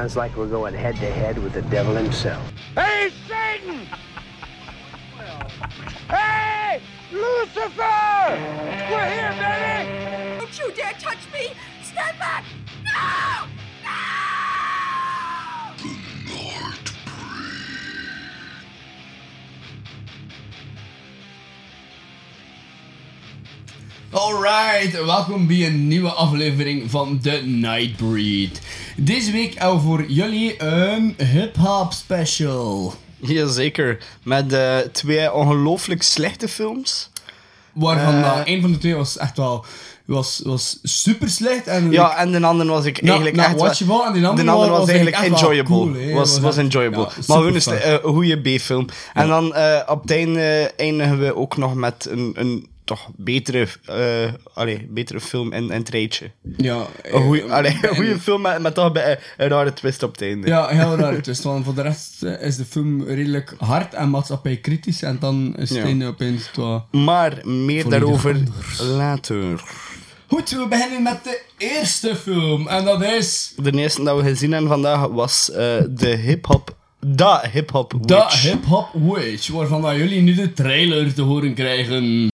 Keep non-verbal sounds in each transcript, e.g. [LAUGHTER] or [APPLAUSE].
sounds like we're going head to head with the devil himself. Hey, Satan! hey, Lucifer! We're here, baby! Don't you dare touch me! Stand back! No! Alright, welkom bij een nieuwe aflevering van The Nightbreed. Deze week hebben we voor jullie een hip-hop special. Jazeker, met eh, twee ongelooflijk slechte films. Waarvan Eh. uh, een van de twee was echt wel was, was super slecht. En Ja, en de andere was ik eigenlijk echt... wel- watchable, en die andere de andere was eigenlijk eigenlijk echt wel enjoyable. cool, hè. was, Was echt- enjoyable. ja, maar gewoon een eh, goede B-film. En dan eh, op het einde eindigen we ook nog met een, een toch betere, eh allee, betere film in het rijtje. ja, Een goeie, eh, allee, een en- goede film met, met toch bij- een rare twist op het einde. Ja, heel raar. Dus want voor de rest eh, is de film redelijk hard en maatschappijkritisch. En dan is het Ja. einde opeens wat... Maar meer daarover later. Goed, we beginnen met de eerste film. En dat is... De eerste dat we gezien hebben vandaag was eh, de hip-hop. Da hip-hop The Witch. Hip Hop Witch, waarvan jullie nu de trailer te horen krijgen.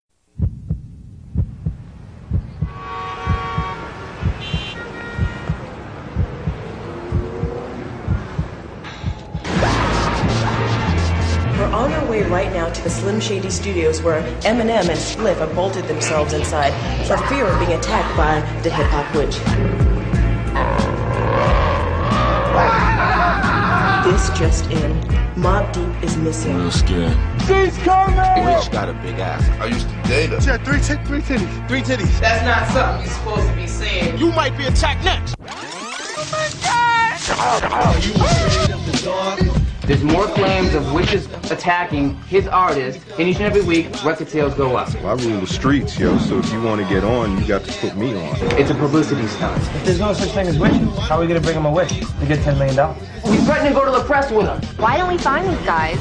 The Slim Shady Studios where Eminem and Spliff have bolted themselves inside for fear of being attacked by the hip hop witch. This just in. Mob Deep is missing. She's coming! Witch got a big ass. I used to date her. She had three, tit- three titties. Three titties. That's not something you're supposed to be saying. You might be attacked next. Oh There's more claims of witches attacking his artist, and each and every week record sales go up. I rule the streets, yo. So if you want to get on, you got to put me on. It's a publicity stunt. If There's no such thing as witches. How are we gonna bring him a wish to get $10 million? We threatened to go to the press with him. Why don't we find these guys,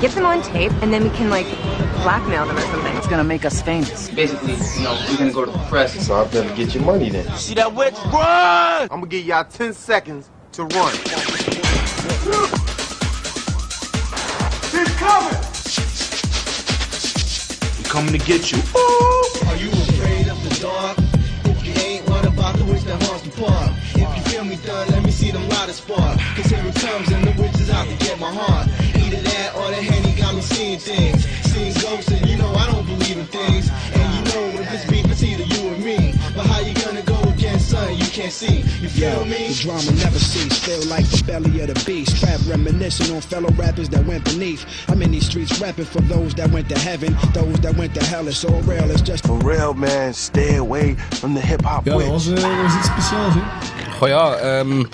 get them on tape, and then we can like blackmail them or something? It's gonna make us famous. Basically, you know, we're gonna go to the press. So I better get your money then. See that witch? Run! I'm gonna give y'all 10 seconds to run. She's coming! We coming to get you. Are you afraid of the dark? If you ain't, what about the witch that haunts the park? If you feel me done, let me see them lighters spark. Cause here it comes and the witch is out to get my heart. Either that or the henny got me seeing things. Me? The drama never cease, feel like the belly of the beast. Rap reminiscing on fellow rappers that went beneath. I'm in these streets rapping for those that went to heaven, those that went to hell. It's all real, it's just For real, man, stay away from the hip hop Ja, dat was, dat was iets speciaals, hè. Goh ja, ehm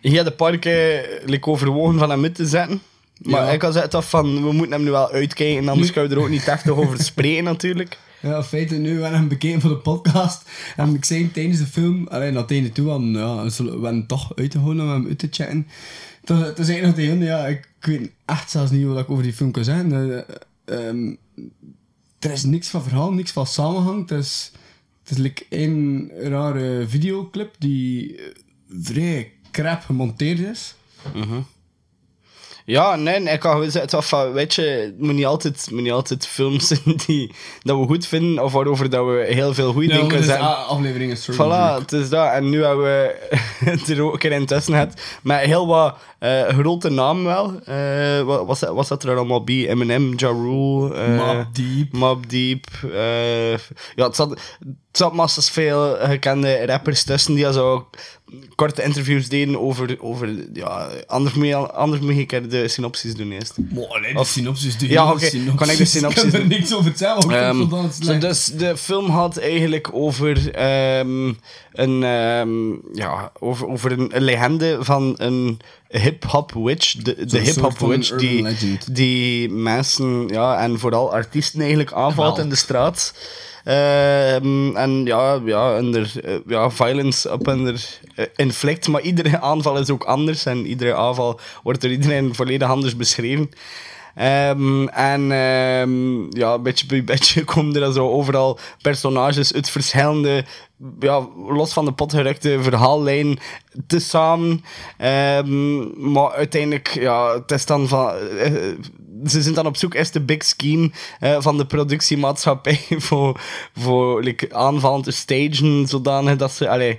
je had een paar keer like, overwogen van hem uit te zetten. Maar Ja. ik had gezegd af van, we moeten hem nu wel uitkijken, anders kunnen we er ook niet echt over spreken natuurlijk. Ja, feite, nu we hem bekeken voor de podcast. En ik zei tijdens de film, alleen het einde toe, van, ja, we toch uit te houden om hem uit te chatten. Toen, toen zei ik nog tegen ja, ik weet echt zelfs niet wat ik over die film kan zeggen. Eh, ehm, er is niks van verhaal, niks van samenhang. Het is, het is like één rare videoclip die eh, vrij crap gemonteerd is. Ja, nee, ik gezegd af van, weet je, het moet niet altijd, moet niet altijd films [LAUGHS] zijn die, dat we goed vinden, of waarover dat we heel veel goede dingen kunnen is zeggen. a- aflevering is Voilà, het is dat. En nu hebben we [LAUGHS] het er ook een keer intussen gehad. Met heel wat eh, grote namen wel. Eh, wat, wat zat er allemaal bij? Eminem, Ja Rule. eh, Mobb Deep. Mobb Deep. ja, het zat, het zat massas veel gekende rappers tussen die zo korte interviews deden over... over ja, anders, moet je, anders moet je een keer de synopsis doen eerst. Wow, nee, de Of- synopsis doe Ja, oké, kan ik de synopsis Ik kan er niks over zo slecht. dus de film had eigenlijk over ehm, een, ehm, ja, over, over een, een legende van een hip-hop witch. De, de hip-hop witch die, legend. die mensen ja, en vooral artiesten eigenlijk aanvalt in de straat. Ehm, en ja, ja, en er, eh, ja, violence op en er eh, inflict. Maar iedere [LAUGHS] aanval is ook anders en iedere aanval wordt door iedereen volledig anders beschreven. Ehm, en ehm, ja, beetje bij beetje [LAUGHS] komen er zo overal personages uit verschillende, ja, los van de pot gerukte verhaallijn te samen. Ehm, maar uiteindelijk, ja, het is dan van... eh, ze zijn dan op zoek, is de big scheme eh, van de productiemaatschappij [LAUGHS] voor, voor like, aanvallen te stagen, zodanig dat ze... Allee,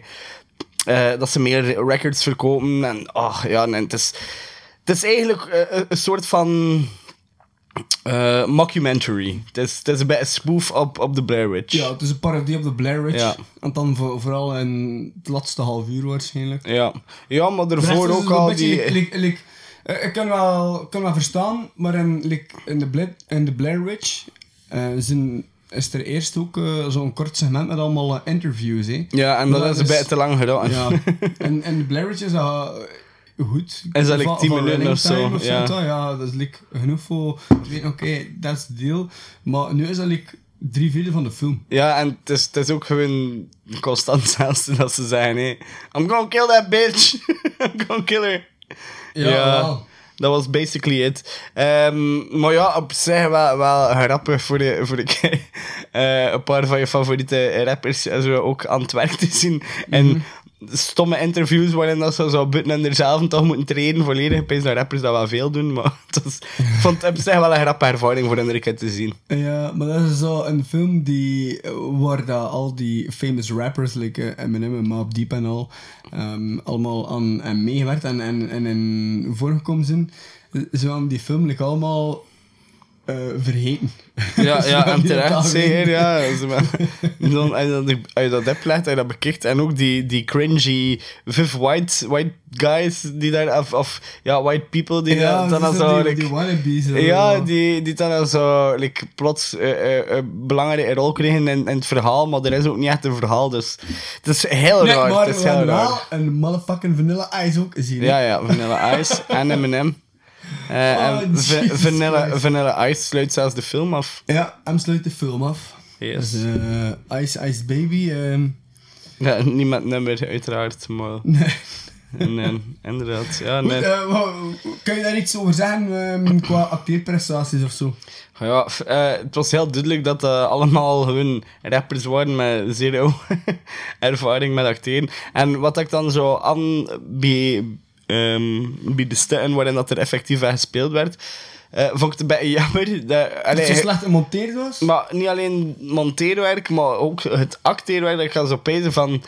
eh, dat ze meer records verkopen. En ach ja, nee, het, is, het is eigenlijk eh, een soort van mockumentary. Het is, het is een beetje een spoof op, op de Blair Witch. Ja, het is een parodie op de Blair Witch. Ja. En dan voor- vooral in het laatste half uur waarschijnlijk. Ja, ja maar daarvoor is ook een al die... like- like- like, ik kan wel, kan wel verstaan, maar in, like, in, de, Bla- in de Blair Witch eh, zijn, is er eerst ook eh, zo'n kort segment met allemaal eh, interviews. Hè. Ja, en dat is een beetje te lang gedaan. Ja, [LAUGHS] en, en de Blair Witch is dat eh, goed. Is dat like Van- 10 van minuten of zo, time ja. toch? ja, dat is like, genoeg voor te weten, oké, dat is de deal. Maar nu is dat like, drie vierde van de film. Ja, en het is, het is ook gewoon constant hetzelfde [LAUGHS] dat ze zeggen, hè. I'm gonna kill that bitch. [LAUGHS] I'm gonna kill her. Ja, wel. dat was basically it. Ehm, maar ja, op zich wel, wel grappig voor de, voor de [LAUGHS] eh, een paar van je favoriete rappers en zo ook aan het werk te zien. En Mhm. Stomme interviews waarin dat ze zo buiten en er toch moeten treden volledig. Weet dat rappers dat wel veel doen, maar [LAUGHS] het ik vond het op wel een grappige ervaring voor een keer te zien. Ja, maar dat is zo een film die, waar dat al die famous rappers, like eh, Eminem en Mobb Deep en al, ehm, allemaal aan, meegewerkt en, en, en in voorgekomen zijn. Ze hebben die film allemaal eh, vergeten. Ja, ja [LAUGHS] en terecht zeker, ja. [LAUGHS] Maar- dan, als, je dat, als je dat bekijkt, en ook die, die cringy vijf white, white guys die daar, of, of ja, white people die Ja, dan zijn zo... die, like- die wannabes. eh, ja, die, die dan zo like, plots eh, eh, een belangrijke rol kregen in, in het verhaal, maar er is ook niet echt een verhaal, dus het is heel Nee, raar. maar Het is heel raar. een motherfucking Vanilla Ice ook zien. Ja, ja, Vanilla Ice en Eminem. Eh, Oh, en Vanilla. Vanilla Ice sluit zelfs de film af. Ja, hem sluit de film af. Yes. Dus, eh, Ice Ice Baby. ehm, Ja, met nummer, uiteraard, maar... [LAUGHS] Nee. Nee, inderdaad. Ja, nee. eh, wou- kan je daar iets over zeggen ehm, qua acteerprestaties of zo? Ja, eh, het was heel duidelijk dat allemaal gewoon rappers waren met zero [LAUGHS] ervaring met acteren. En wat ik dan zo aan bij, bij de stukken waarin dat er effectief aan gespeeld werd, eh, vond ik het beetje [LAUGHS] jammer. Dat, Dat allee, het zo slecht gemonteerd was? Maar niet alleen monteerwerk, maar ook het acteerwerk. Dat ik ga zo pezen van...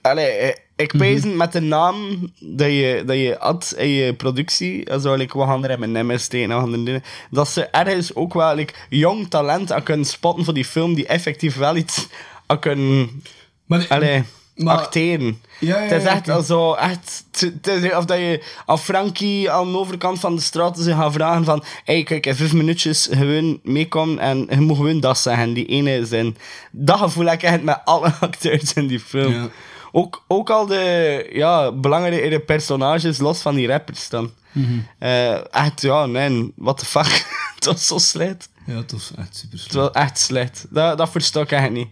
Allee, eh, ik pezen met de naam dat je, dat je had in je productie. Zo, like, we gaan er met Nemes dingen. Dat ze ergens ook wel like, jong talent aan kunnen spotten voor die film, die effectief wel iets aan kunnen... Maar, allee, maar- acteren. Ja, ja, het is echt al zo, echt, het- het is of dat je aan Frankie aan de overkant van de straat ze gaan vragen van, hey, kijk, in vijf minuutjes gewoon meekomen en je moet gewoon dat zeggen, die ene zin. Dat gevoel heb ik echt met alle [LAUGHS] acteurs in die film. Ja. Ook, ook al de ja, belangrijke personages, los van die rappers dan. Mhm. Eh, echt, ja, nee, what the fuck. [LAUGHS] het was zo slecht. Ja, het was echt super Het was echt slecht. Dat, dat versta ik echt niet.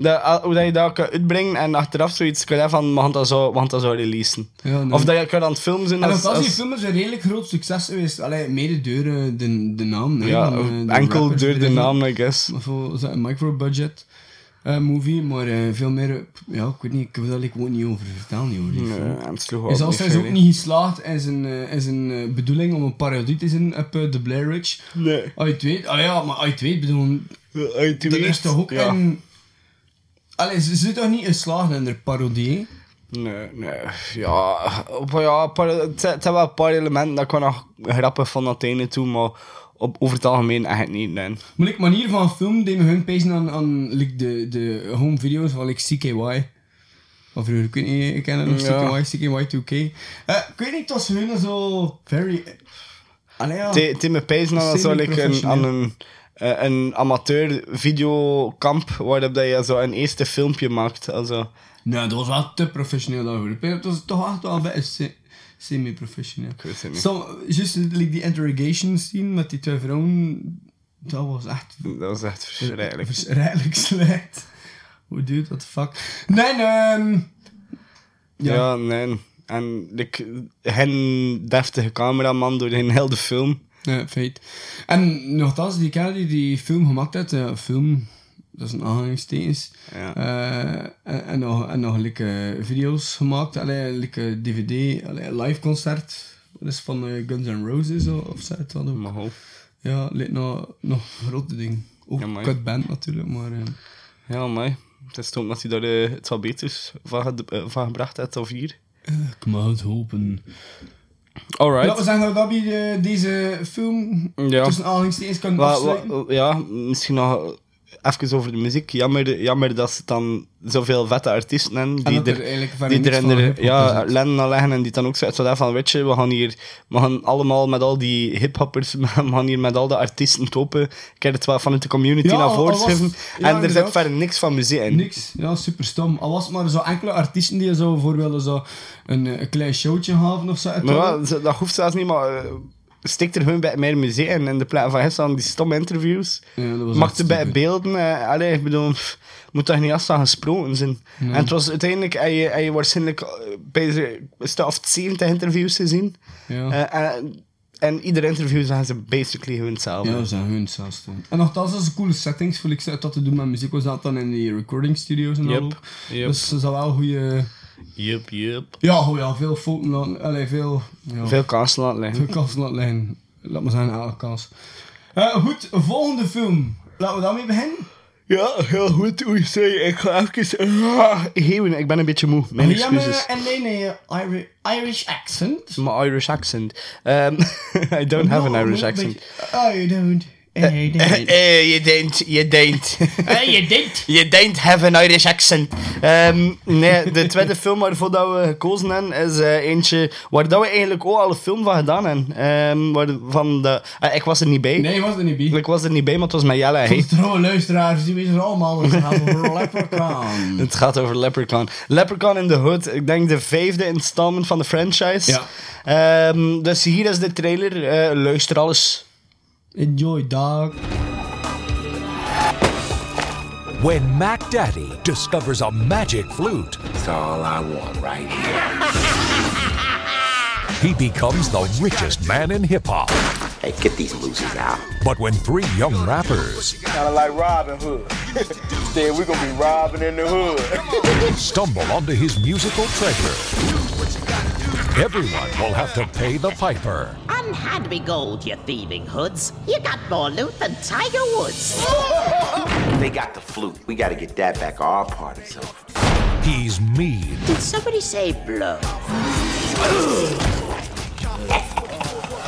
Dat, al- hoe dat je dat kan uitbrengen en achteraf zoiets kan hebben van, we gaan dat zo, we gaan dat zo releasen. Ja, nee. Of dat je kan aan het filmen zijn En als... als die als- film is een redelijk groot succes geweest. Allee, mede door eh, de, de naam. hè, ja, van, eh, de enkel rappers door de naam. I guess. Wel, is dat een micro-budget eh, movie, maar eh, veel meer... eh, Ja, ik weet niet, ik wil daar gewoon niet over vertellen. Niet die Nee, en het sloeg Hij is niet is veel, ook niet geslaagd in zijn, eh, in zijn eh, bedoeling om een parodie te zijn op eh, The Blair Witch. Nee. Als je het weet, allee, ja, maar als je het weet, bedoel, Als je het er is weet, toch ook ja. een... Allee, ze zit toch niet geslaagd in de parodie? Nee, nee. Ja, op, ja het, zijn- wel een paar elementen dat ik wel nog grappig vond aan het einde toe, maar op, over het algemeen echt niet, nee. Maar like, manier van film me hun pezen aan, aan like, de, de home video's van like, CKY. Of vroeger, ik weet niet, ik ken het nog, Ja. CKY, CKY2K. Eh, ik weet niet, het was hun zo very... Allee, ja. Te- Te me pijzen aan een, aan een, eh, een amateur videokamp waarop dat je zo een eerste filmpje maakt. Also. Nee, dat was wel te professioneel daarvoor. Het was toch echt wel een beetje se- semi-professioneel. Ik weet het niet. Som, just like, die interrogation scene met die twee vrouwen, dat was echt Dat was echt verschrikkelijk. [LAUGHS] verschrikkelijk slecht. Hoe what the fuck. Nee, ehm Ja, ja. nee. En like, hen deftige cameraman door de film. Ja, feit. En nogthans, die kerel die die film gemaakt heeft, eh, film, dat is een aanhalingstekens, Ja. eh, en, en nog, en nog like, video's gemaakt, allee, like, DVD, allee, live concert, dat is van eh, Guns N' Roses of, zo, ook. Ho. Ja, lijkt nog, nog grote ding. Ook Ja, kut band natuurlijk, maar... eh, Ja, maar het is toch dat hij daar eh, het wat beters van, eh, van gebracht heeft of hier. ik mag het hopen. Alright. Laten we zeggen dat eh, deze film Ja. tussen aanhalingstekens kunnen Wa- afsluiten. ja, misschien nog even over de muziek. Jammer, jammer dat ze dan zoveel vette artiesten hebben. Die er er, die er hiphop ja, is. len aan leggen en die dan ook zo van, weet je, we gaan hier we gaan allemaal met al die hiphoppers, [LAUGHS] we gaan hier met al de artiesten topen. Ik heb het wel vanuit de community Ja, naar voren schrijven. ja, en er zit verder niks van muziek in. Niks, ja, super stom. Al was het maar zo enkele artiesten die zo bijvoorbeeld zo een, eh, een klein showtje gaven of zo. Maar ja, dat hoeft zelfs niet, maar uh, stik er gewoon bij meer muziek in. In de plaats van gisteren die stomme interviews. Ja, Mag er bij beelden, uh, allee, ik bedoel, pff, moet toch niet als gesproken zijn. En het was uiteindelijk, heb je, heb je waarschijnlijk bij de een stuk of 70 interviews gezien. Ja. Eh, en, en ieder interview zeggen ze basically gewoon hetzelfde. Ja, dat zijn hun hetzelfde. En nogthans, dat is coole settings. Voor ik dat te doen met muziek was dat dan in die recording studios en Yep, al yep. Dus dat is wel goede. Yup, yup. Ja, goed, ja, veel fouten laten. Allee, veel. Ja, Veel kansen laten liggen. veel kansen laten liggen. Laat maar zeggen, elke kans. Eh, goed, volgende film. Laten we daarmee beginnen. Ja, heel goed. Oei, sorry, ik ga even... Uh, geven, ik ben een beetje moe. Mijn excuses. en nee, nee, Irish, Irish accent. My Irish accent. Um, [LAUGHS] I don't have an Irish accent. Oh, you don't. Eh, don't. Eh, je denkt, je denkt. [LAUGHS] Eh, je denkt. [LAUGHS] Je denkt have an Irish accent. Nee, de tweede [LAUGHS] film waarvoor dat we gekozen hebben is eh, eentje waar dat we eigenlijk ook al een film van gedaan hebben. Ehm, waar van de, eh, ik was er niet bij. Nee, je was er niet bij. Ik was er niet bij, maar het was met Jelle. Hey. trouwe luisteraars, die weten allemaal dat het gaat over Leprechaun. Het gaat over Leprechaun. Leprechaun in the Hood, ik denk de vijfde installment van de franchise. Ja. Ehm, dus hier is de trailer. Eh, luister alles. Enjoy, dog. When Mac Daddy discovers a magic flute, That's all I want right here. [LAUGHS] he becomes the richest man in hip hop. Hey, get these mooses out. But when three young rappers Kinda like Robin Hood. [LAUGHS] Instead, we're gonna be robbing in the hood. stumble onto his musical treasure, everyone will have to pay the piper. Unhand me gold, you thieving hoods. You got more loot than Tiger Woods. They got the flute. We gotta get that back. Our party's over. He's mean, Did somebody say blow?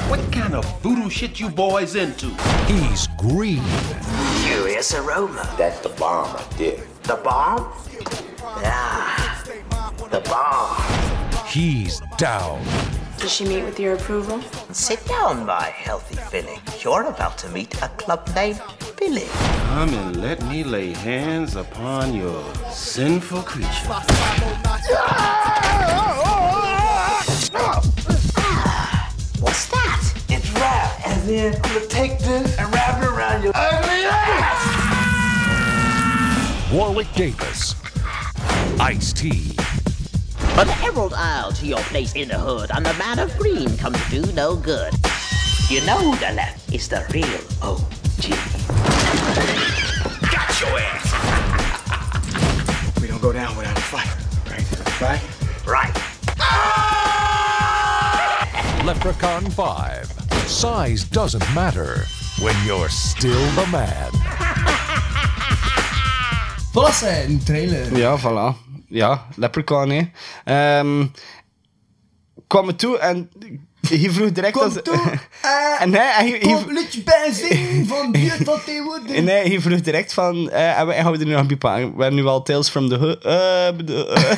What kind of voodoo shit you boys into? he's green, Curious aroma. That's the bomb right there. The bomb? Ah, the bomb. He's down, Does she meet with your approval? Sit down, my healthy filly. You're about to meet a club named Billy. Come and let me lay hands upon your sinful creature. What's that? It's rap. And then I'm gonna take this and wrap it around your ugly ass. Warwick Davis, Ice T, the Emerald Isle to your place in the hood, and the man of green come to do no good. You know the left is the real OG. Got your ass. we don't go down without a fight. Right? Right? Right. [LAUGHS] Leprechaun 5. Size doesn't matter when you're still the man. Voilà, c'est een trailer. Ja, voilà. Ja, Leprechaun, hè. Ehm kwam me toe en hij vroeg direct... Kom als- toe, [LAUGHS] eh, en hij, hij, hij, Kom, liedje bij zingen van buurt van tegenwoordig. nee, hij vroeg direct van... eh en we gaan we er nu nog bij pakken? We hebben nu al Tales from the Hood... eh, bedoel- [LAUGHS] eh.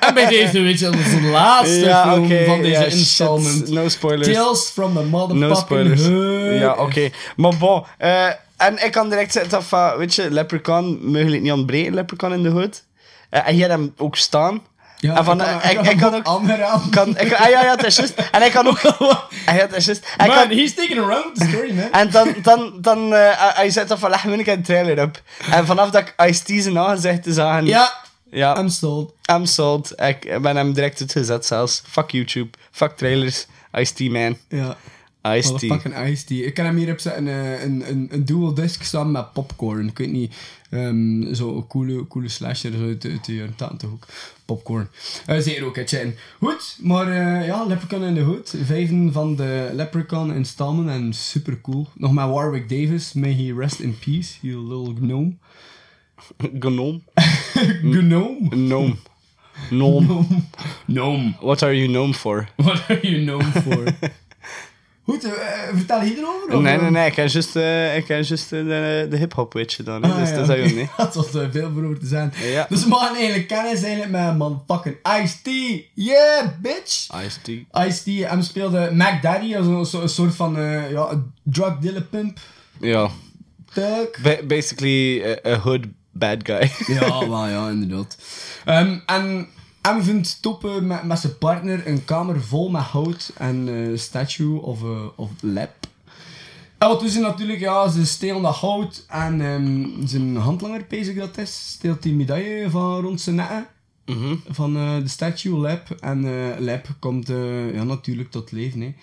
En bij deze, weet je, dat is de laatste Ja, van deze installment. no spoilers. Tales from the motherfucking No spoilers. hood. Ja, oké. Maar bon. eh, en ik kan direct zeggen van, weet je, Leprechaun, mogelijk niet ontbreken, Leprechaun in de hood. Eh, en hier hem ook staan. Ja, en van, ik kan- eh, ik kan ik, ik ook... Kan, ik, ah, ja, ja, het is juist. En hij kan ook... [LAUGHS] Ah, ja, het is juist. Man, kan, he's taking around the story, man. en dan, dan, dan eh, hij zet dan van, leg me een trailer op. En vanaf dat ik Ice-T zijn aangezicht te zagen... Ja, ja. I'm sold. I'm sold. Ik ben hem direct uitgezet zelfs. Fuck YouTube. Fuck trailers. Ice-T, man. Ja. Ice-T. Motherfucking Ice-T. Ik kan hem hier op zetten, eh, een, een, een dual disc samen met Popcorn. Ik weet niet, ehm zo'n coole, coole slasher zo uit, uit de jaren 80 ook. Popcorn. Eh, zeker ook, hè, chatten. Goed, maar eh, ja, Leprechaun in de Hood. Vijven van de Leprechaun installment en super cool. Nog met Warwick Davis, may he rest in peace, you little gnome. Gnome? [LAUGHS] Gnome? [LAUGHS] Gnome. Gnome. Gnome. What are you known for? What are you known for? [LAUGHS] Goed, eh, eh, vertel je erover? of, Nee, nee, nee. Ik heb juist, eh, ik eh, de, de hip-hop witch gedaan. hè, Ah, dus ja, dat oké. ook niet. [LAUGHS] Dat was veel voor over te zijn. Ja. Dus we maken eigenlijk kennis eigenlijk met man fucking Ice-T. Yeah, bitch! Ice-T. Ice-T, hem speelde Mac Daddy, als een, soort van uh, ja, drug dealer pimp. Ja. Tuck. Ba- basically a, a hood bad guy. Ja, wel ja, inderdaad. Ehm, en hem vindt toppen met, met zijn partner een kamer vol met hout en eh statue of, eh, of lab. En wat doen ze natuurlijk? Ja, ze stelen dat hout en ehm, zijn handlanger, bezig dat is, steelt die medaille van rond zijn nekken. Van eh, de statue Lab. En Lab komt ja, natuurlijk tot leven. Hè.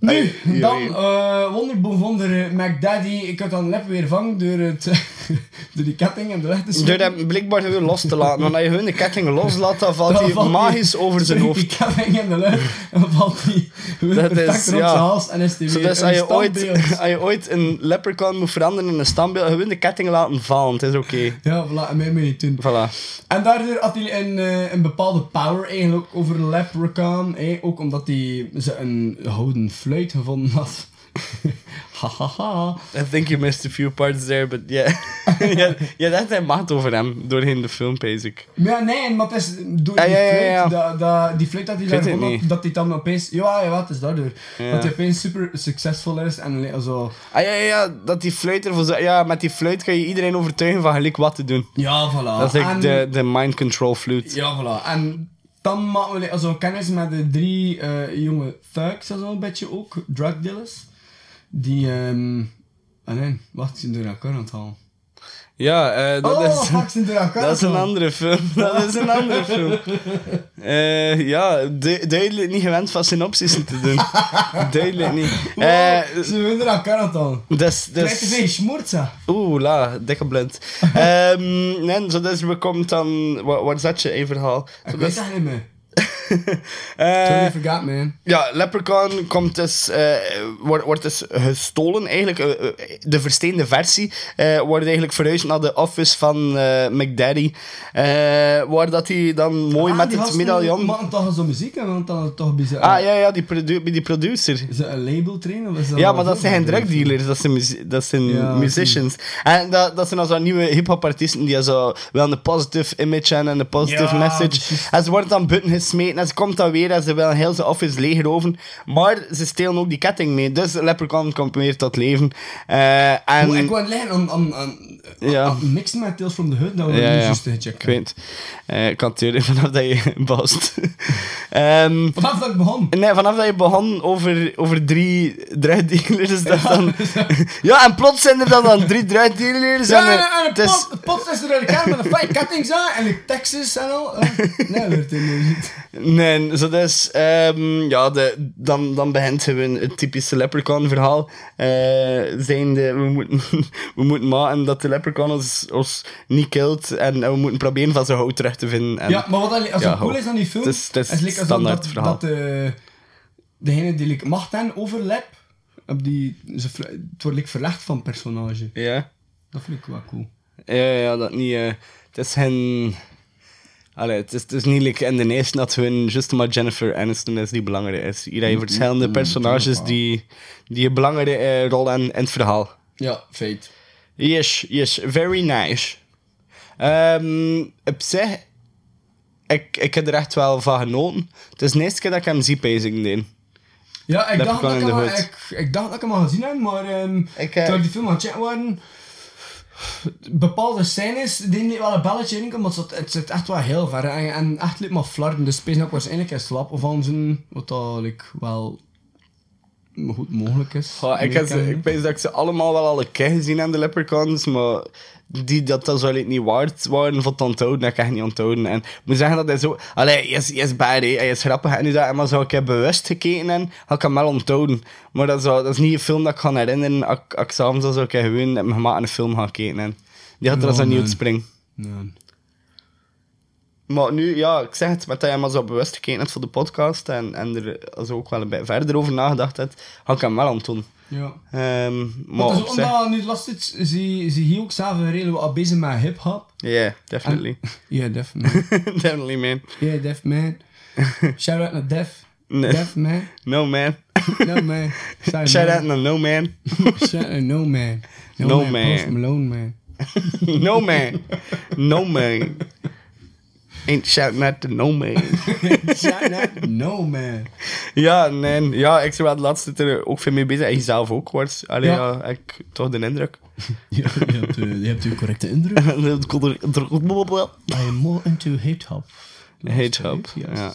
Nu, dan ja. eh wonderboom wonder eh, McDaddy. Ik had dan Lab weer vangen door, het, [LAUGHS] door die ketting en de leg te Door hem blijkbaar weer los te laten. Want als je hun de ketting loslaat, dan valt hij magisch die- over zijn [LAUGHS] Die hoofd. ketting in de lucht en dan valt hij Dat perfect is, rond ja. zijn hals en is hij weer dus een als je, ooit, [LAUGHS] als je ooit een leprechaun moet veranderen in een standbeeld, gewoon de ketting laten vallen. Het is oké. Ja, voilà, en meer moet je niet doen. Voilà. En daardoor had hij een, eh, een bepaalde power eigenlijk over Leprechaun. Eh? Ook omdat hij ze een houden fluit gevonden had. Hahaha. I think you missed a few parts there, but yeah. [LAUGHS] ja, ja, dat hij macht over hem doorheen de film, basic. Ja, nee, maar het is door die ja, ja, fluit, ja. Dat, dat, die fluit dat hij Ik daar dat hij dan opeens... Ja, ja, het is daardoor. Dat hij opeens super succesvol is en zo... Ah ja, ja, ja, dat die fluit ervoor Ja, met die fluit kan je iedereen overtuigen van gelijk wat te doen. Ja, voilà. Dat is like En- de, de mind control flute. Ja, voilà. En dan maken we also kennis met de drie eh, jonge thugs, is al een beetje ook, drug dealers. Die, ehm... ah wacht, ze zijn door elkaar aan het halen. Ja, eh, dat oh, is... door elkaar [LAUGHS] Dat is een andere film. [LAUGHS] Dat is een andere film. Eh, ja, du- duidelijk niet gewend van synopsis te doen. [LAUGHS] duidelijk niet. Eh, ze door elkaar het dus, dus, veel schmoortza. Oeh, la, dikke blind. Ehm nee, zo dus we komen dan... Wat, wat is dat je even verhaal? Ik weet dus- dat niet meer. [LAUGHS] eh, Totally forgot, man. Ja, Leprechaun komt dus, eh, wordt, wordt dus gestolen eigenlijk. eh, de versteende versie wordt eigenlijk verhuisd naar de office van McDaddy. waar dat hij dan mooi Ah, met het medaillon... maken toch zo muziek en dan toch bij ze... Ah ja, ja, die, produ die producer. Is dat een label trainen? Of is dat Ja, maar dat zijn geen drugdealers, dat zijn, dat zijn Ja, musicians. En dat, dat zijn dan zo nieuwe hip-hop artiesten die zo wel een positive image hebben en een positive Ja, message. precies. En ze worden dan buiten gesmeten en ze komt dan weer en ze willen heel zijn office leegroven. Maar ze stelen ook die ketting mee, dus Leprechaun komt weer tot leven. Eh, en... Ik wou liggen aan, aan, aan, Ja. mixen met Tales from the Hood, dat we Ja, ja. Ik weet. Eh, ik kan het [LAUGHS] vanaf dat je bast. [LAUGHS] Ehm, Vanaf dat ik begon. Nee, vanaf dat je begon over, over drie drugdealers, dat dan... [LAUGHS] ja, en plots zijn er dan, dan drie drugdealers. Ja, en, en, eh, en het is- pot, de pot is er uit elkaar met een fijn kettings aan en de Texas en al. Nee, dat er niet. Nee, zo dus, ehm, ja, de, dan, dan begint gewoon het typische Leprechaun-verhaal. Eh zijnde, we moeten, [LAUGHS] we moeten maken dat de Leprechaun ons, ons niet killt en we moeten proberen van zijn hout terug te vinden. En, Ja, maar wat als ja, het cool is aan die film, Het is, het standaard dat, verhaal. dat eh, degene die like, macht en overlap, op die, ze, het wordt like, verlegd van personage. Ja. Dat vind ik wel cool. Ja, ja, dat niet. eh, het is geen. Allee, het is, het is niet like in de eerste dat hun juist maar Jennifer Aniston is die belangrijk is. Hier heb je verschillende personages die, die een belangrijke eh, rol hebben in het verhaal. Ja, feit. Yes, yes, very nice. Ehm op zich, ik, ik heb er echt wel van genoten. Het is de eerste keer dat ik hem zie, pacing deed. Ja, ik dacht, dat ik, hem, ik, ik dacht dat ik hem al gezien heb, maar ehm Ik, eh, toen ik die film aan het checken waren, bepaalde scènes, die niet wel een belletje in omdat het, het zit echt wel heel ver en, en echt liep maar flarden, dus spelen ook waarschijnlijk in slaap of aan wat dat wel goed mogelijk is. Ja, ik, heb ze, ik weet dat ik ze allemaal wel al een keer gezien aan de Leprechauns, maar die dat dat zou niet waard waren voor te onthouden, dat kan ik niet onthouden. En ik moet zeggen dat hij zo... Allee, hij is, hij is bad, hè. hij is grappig. En nu dat maar zo een keer bewust gekeken en had ik hem wel onthouden. Maar dat is, wel- dat is niet een film dat ik ga herinneren als ik- ik s'avonds zo een keer gewoon met mijn gemaakt een film ga kijken. En die had er als een nieuw spring. Nee. Maar nu, ja, ik zeg het, met dat je maar zo bewust gekeken hebt voor de podcast en, en er also ook wel een beetje verder over nagedacht hebt, had ik hem wel aan doen. Ja. Ehm, maar het is zich- omdat nu last is, zie, zie hier ook zelf redelijk wat bezig met hip-hop. Yeah, definitely. Yeah, def man. definitely, man. Yeah, def man. Shout out naar Def. Def man. No, man. No man. Sorry, Shout man. out naar No Man. [LAUGHS] Shout out No man. No, No man. man. Post Malone man. [LAUGHS] no Man. No Man. Ain't shouting at the No Man. [LAUGHS] Shout out No man. ja, nee. Ja, ik zou wel de laatste tijd er ook veel mee bezig. En jezelf ook, wordt. Allee, Ja. ja. ik toch de indruk. [LAUGHS] Ja, je hebt, eh, je hebt uw correcte indruk. [LAUGHS] I am more into hip-hop. Hate-hop, ja.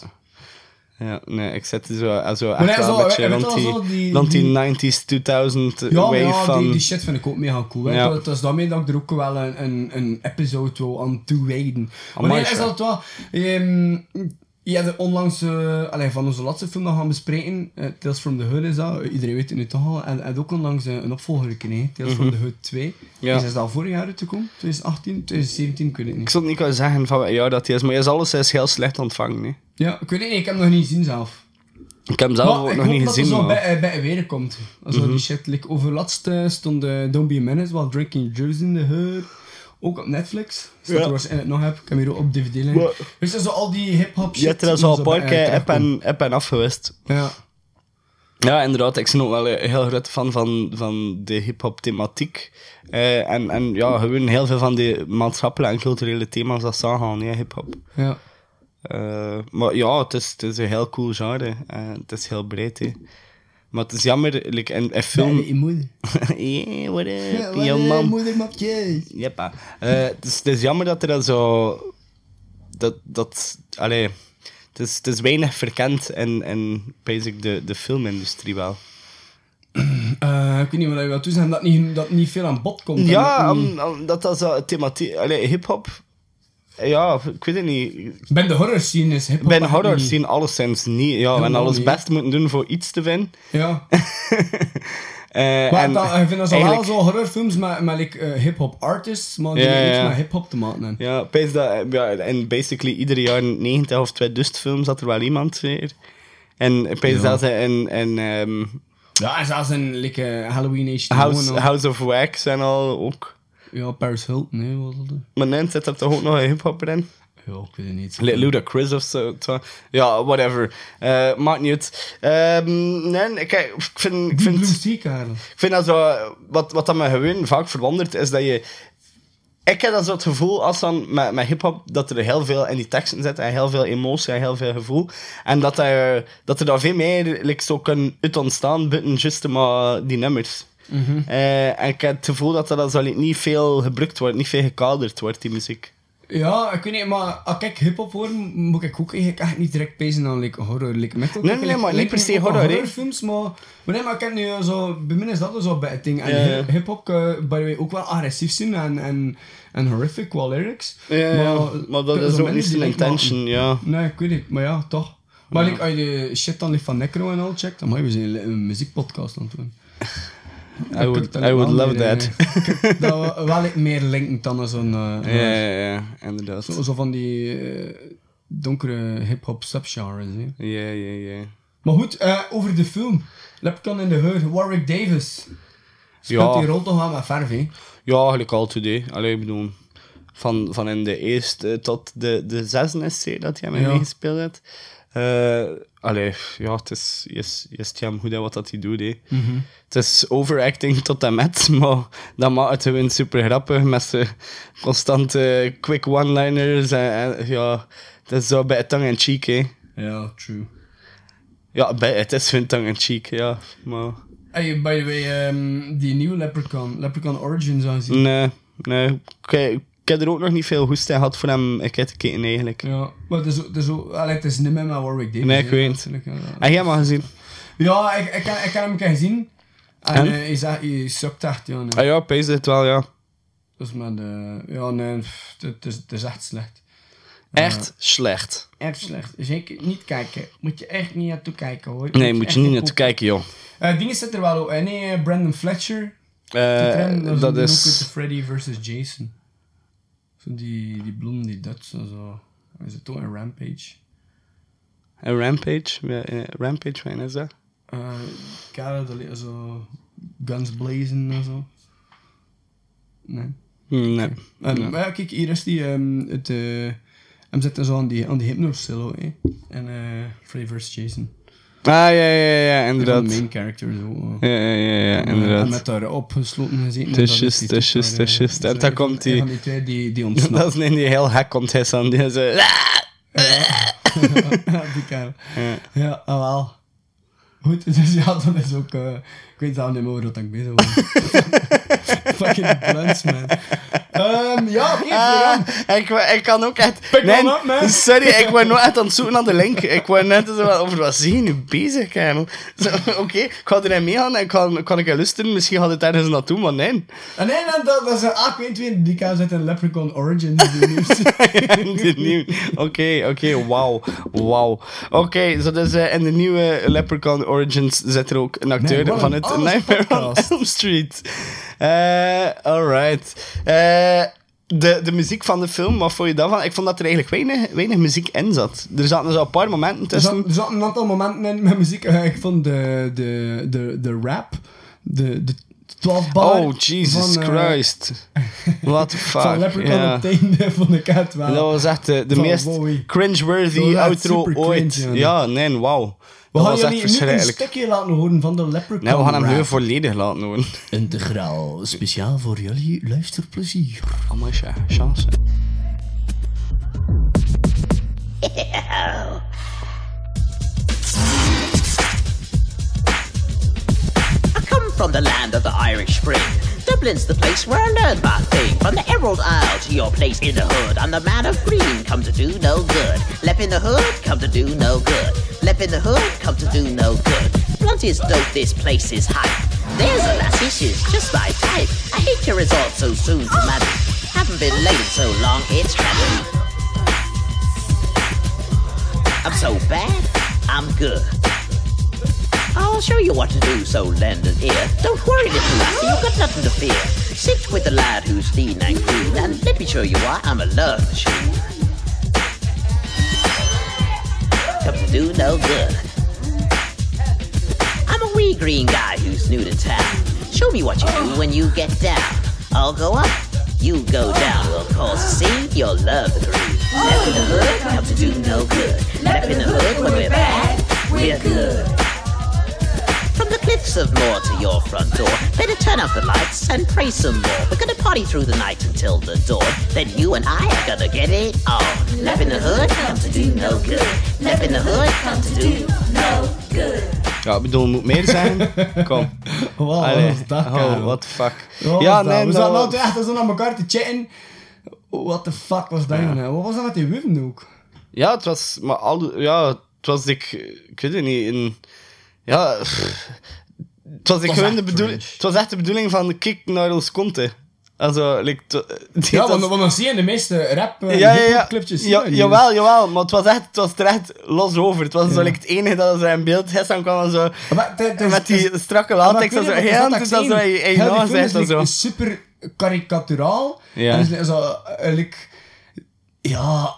Ja, nee, ik zet zo, also Maar echt nee, wel zo, een beetje je rond die, zo die- rond die die- 90s, 2000 Ja, wave ja van... die, die shit vind ik ook mega cool. Ja. Dat, is daarmee dat ik er ook wel een, een, een episode wil aan toewijden. Maar nee, is dat wel... ehm je hebt onlangs eh, allee, van onze laatste film dat gaan bespreken. eh, Tales from the Hood is dat. Eh, Iedereen weet het nu toch al. En, en ook onlangs eh, een opvolger gekregen. Tales from Mhm. the Hood 2. Ja. Is dat al vorig jaar uitgekomen? 2018, 2017, ik weet het Ik niet. zou het niet kunnen zeggen van welk jaar dat hij is, maar hij is alles is heel slecht ontvangen. Nee. Ja, ik weet het niet. Ik heb hem nog niet gezien zelf. Ik heb hem zelf Maar ook ik nog hoop niet dat gezien. er zo maar- bij, eh, bij weer komt. Als Mhm. die shit, like, over laatst eh, stond eh, Don't Be a Menace while Drinking Juice in the Hood. Ook op Netflix. Staat Ja. er waarschijnlijk nog heb. Ik heb hier ook op DVD liggen. Weet je, zo al die hip-hop shit. Je hebt er al zo een paar keer app en, app en afgewist. Ja. Ja, inderdaad. Ik ben ook wel een heel groot fan van, van de hip-hop thematiek. Eh, en, en ja, gewoon heel veel van die maatschappelijke en culturele thema's dat samengaan, ja, hip-hop. Ja. Eh, maar ja, het is, het is een heel cool genre. Eh, het is heel breed, hè. Maar het is jammer, like, in een film... Je moeder. yeah, what up, Ja, eh, man. moeder mapje. Jeppa. Eh, het, is, het is jammer dat er dan zo... Dat... dat allee, het is, het is weinig verkend in, in basic de, de filmindustrie wel. [CLEARS THROAT] Eh, ik weet niet wat je wil toezeggen. Dat niet, dat niet veel aan bod komt. en Ja, dat om- omdat dat zo thematiek... Allee, hip-hop... Ja, ik weet het niet. Bij de horror scene is hip-hop. Echt horror niet- scene alleszins niet. Ja, we alles niet. best moeten doen voor iets te vinden. Ja. [LAUGHS] Eh, Maar en dat, ik vind dat zo wel zo horrorfilms met, met like, eh, hip-hop artists, maar die Ja, niks ja. met hip-hop te maken hebben. Ja, pees dat, eh, ja, en basically iedere jaar 90 of 2000 films had er wel iemand weer. En pees Ja. dat ze in, in ehm, Ja, en zelfs in like, Halloween H2O House. House of Wax en al ook. Ja, Paris Hilton, nee, wat was dat? Maar nee, zit er toch ook nog een hip-hopper in? Ja, ik weet het niet. Ludacris of zo. Ja, whatever. Eh maakt niet uit. Ehm, nee, ik, ik vind... Ik vind, ik vind dat zo... Wat, wat dat me gewoon vaak verwondert, is dat je... Ik heb dan zo het gevoel, als dan met, met hip-hop, dat er heel veel in die teksten zit en heel veel emotie en heel veel gevoel. En dat er, dat er daar veel meer like, zo kan uit ontstaan buiten juist maar die nummers. Mhm. Eh, en ik heb het gevoel dat dan zo like, niet veel gebruikt wordt, niet veel gekaderd wordt, die muziek. Ja, ik weet niet, maar als ik hip-hop hoor, moet ik ook eigenlijk echt niet direct pezen aan like, horror. Like, metal. Nee, nee, maar niet per se horror, hè. horrorfilms, maar, maar nee, maar ik heb nu zo, bij mij is dat zo bij het ding. En hip- hip-hop, eh, by the way, ook wel agressief zijn en, en, en horrific qua lyrics. Ja, ja, maar dat is ook niet zijn like intention, ja. Nee, ik weet het, maar ja, toch. Maar Ja. als je de shit dan van Necro en al checkt, dan we zijn een muziekpodcast aan doen. I would, I would love that. [LAUGHS] dat we wel like, meer linken dan zo'n... eh, Ja, ja, ja, inderdaad. Zo, zo van die eh, donkere hip-hop subgenres. Hè. Ja, ja, ja. Maar goed, eh, over de film. Leprechaun in de Heur, Warwick Davis. Speelt Ja. die rol toch wel met verf, hè? Ja, eigenlijk al today. Allee, ik bedoel, van, van in de eerste tot de, de zesde essay dat hij Ja. mij gespeeld heeft. Eh, allee, ja, het is, is, is het hem goed hè, wat dat hij doet. Hè. Mhm. Het is overacting tot en met, [LAUGHS] maar dat maakt het gewoon super grappig met zijn constante quick one-liners. En, en ja, het is zo bij tongue in cheek, hè. Ja, true. Ja, bij, het is hun tongue in cheek, ja. Maar Hey, by the way, ehm, die nieuwe Leprechaun, Leprechaun Origins aanzien. nee, nee. Ik, ik heb er ook nog niet veel goest in gehad voor hem ik heb te kijken, eigenlijk. Ja, maar het is, het is, ook- allee, het is niet meer met Warwick Davis. Nee, ik weet het. ja. Heb jij hem al gezien? Ja, ik, ik, ik heb hem een keer gezien. En, eh, hij, zegt, hij sukt echt, ja. Nee. Ah ja, pees het wel, ja. Dus met, eh, ja, nee, pff, het, is, het is echt slecht. Echt slecht. Echt slecht. Zeker niet kijken. Moet je echt niet naartoe kijken hoor. Nee, moet echt je niet naartoe kijken, joh. Eh dingen zit er wel op. En nee, eh, Brandon Fletcher. Eh, dat is... is- Freddy versus Jason. Zo die, die blonde, die Dutch en zo. Is het toch een Rampage? Een Rampage? Eh, Rampage, wat is dat? Eh li- zo... Guns blazing en zo. Nee. Hm, Nee. En, Nee. Maar ja, kijk, hier is die... ehm het, eh hem zit zo aan die, aan die hypno hè. En eh Freddy vs. Jason. Ah, ja, ja, ja, Een inderdaad. de main character zo. eh. Ja, ja, ja, ja, En, inderdaad. En met daar opgesloten gezeten. Daar, is juist. eh, En dan een van- komt een die- van die twee die, die [LAUGHS] ontsnapt. Dat is niet die heel hek komt hij aan. Die zo... [LAUGHS] ja, die kerel. Ja, ah, wel. Goed, [LAUGHS] dus ja, dat is ook... eh, ik weet zelf niet meer wat ik bezig was. Fucking blunts, man. Ehm, ja, oké. Ah, ik, wa- ik kan ook echt... Pick nee, up, man. [LAUGHS] sorry, ik was echt aan het zoeken naar de link. Ik was net zo over wat zie je nu bezig, kerel? Oké, ik ga erin meegaan en kan, kan ik luisteren. Misschien gaat het ergens naartoe, maar nee. En nee, dat, dat, dat is een AK-22. Die kan zit in Leprechaun Origins. [LAUGHS] Nieuw... Oké, oké, wauw. Wauw. Oké, zo dus eh, in de nieuwe Leprechaun Origins zit er ook een acteur van het Nightmare on. Elm Street. Eh alright. Eh, de, de muziek van de film, wat vond je daarvan? Ik vond dat er eigenlijk weinig, weinig muziek in zat. Er zaten zo een paar momenten Er tussen. er zaten een aantal momenten in met muziek. Eh, ik vond de, de, de, de rap, de, de 12 bar Oh, Jesus van, eh, Christ. [LAUGHS] What the fuck. van Leprechaun ja. op het einde vond ik het wel. Dat was echt de, de Van meest cringe-worthy outro ooit. cringe, ja. nee, wauw. We Dat gaan jullie nu een stukje laten horen van de Leprechaun Nee, we gaan hem nu volledig laten horen. Integraal, speciaal voor jullie luisterplezier. Allemaal chance. [LAUGHS] I come from the land of the Irish Spring. Dublin's the place where I learned my thing. From the Emerald Isle to your place in the hood. I'm the man of green, come to do no good. Lep in the hood, come to do no good. Lep in the hood, come to do no good. Blunt is dope, this place is hype. There's a lassie, she's just my type. I hate to resort so soon to marry. Haven't been late in so long, it's tragic. I'm so bad, I'm good. I'll show you what to do, so lend an ear. Don't worry, little lassie, you've got nothing to fear. Sit with the lad who's lean and green, and let me show you why I'm a love machine. Come to do no good. I'm a wee green guy who's new to town. Show me what you do when you get down. I'll go up, you go down. We'll cause a scene, you'll love the groove. Left in the hood, come to do no good. Left in the hood, when we're bad, we're good. From of Moor to your front door, better turn up the lights and pray some more. We're gonna party through the night until the dawn. Then you and I are gonna get it on. Left in the hood, come to do no good. Left in the hood, come to do no good. Ja, ik bedoel, moet meer zijn. [LAUGHS] Kom. Wow, Allee. wat was dat, Oh, Karel? what the fuck. Wat ja, was dat? nee, We zaten nou, altijd echt zo naar elkaar te chatten. What the fuck was dat, jongen? Wat was dat met die wuven ook? Ja, het was... Maar al, ja, het was ik... Ik weet het niet, in... Ja... pff, Het was, was gewoon de bedoeling... Het was echt de bedoeling van kick naar ons konten. Also, like, [LAUGHS] Ja, want, dan zie je in de meeste rap uh, ja, ja, ja. clipjes. ja jawel, jawel, maar het was echt, het was er echt los over. Het was zo like, het enige dat er in beeld is, dan kwam zo... met die strakke latex zo. Dat zo, hey, nou, zegt dat zo. is super karikaturaal. Ja. En is zo, eh, like, ja,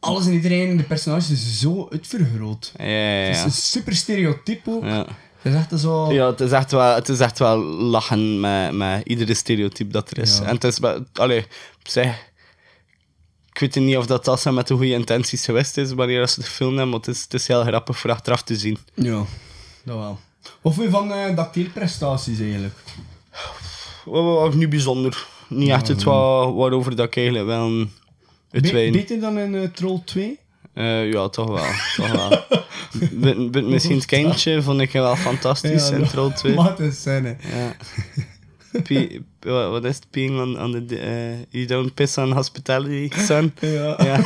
alles en iedereen, de personages is zo uitvergroot. Ja, ja, Het is een super stereotype ook. Ja. Het is echt zo... Ja, het is echt wel, het is echt wel lachen met, met iedere stereotype dat er is. Ja. En het is... Allee, zeg... Ik weet niet of dat met de goede intenties geweest is wanneer ze de film hebben, maar het is, het is heel grappig voor achteraf te zien. Ja, dat wel. Wat vond je van de acteerprestaties eigenlijk? Wat was niet bijzonder. Niet echt het wa- waarover dat ik eigenlijk wel een Be beter dan in eh, Troll 2? Eh, ja, toch wel. toch wel. Misschien het kindje vond ik wel fantastisch in Troll 2. Wat een scène. Ja. Pe- wat is het? Peeing on, on the... eh, you don't piss on hospitality, son? [LAUGHS] Ja. Ja.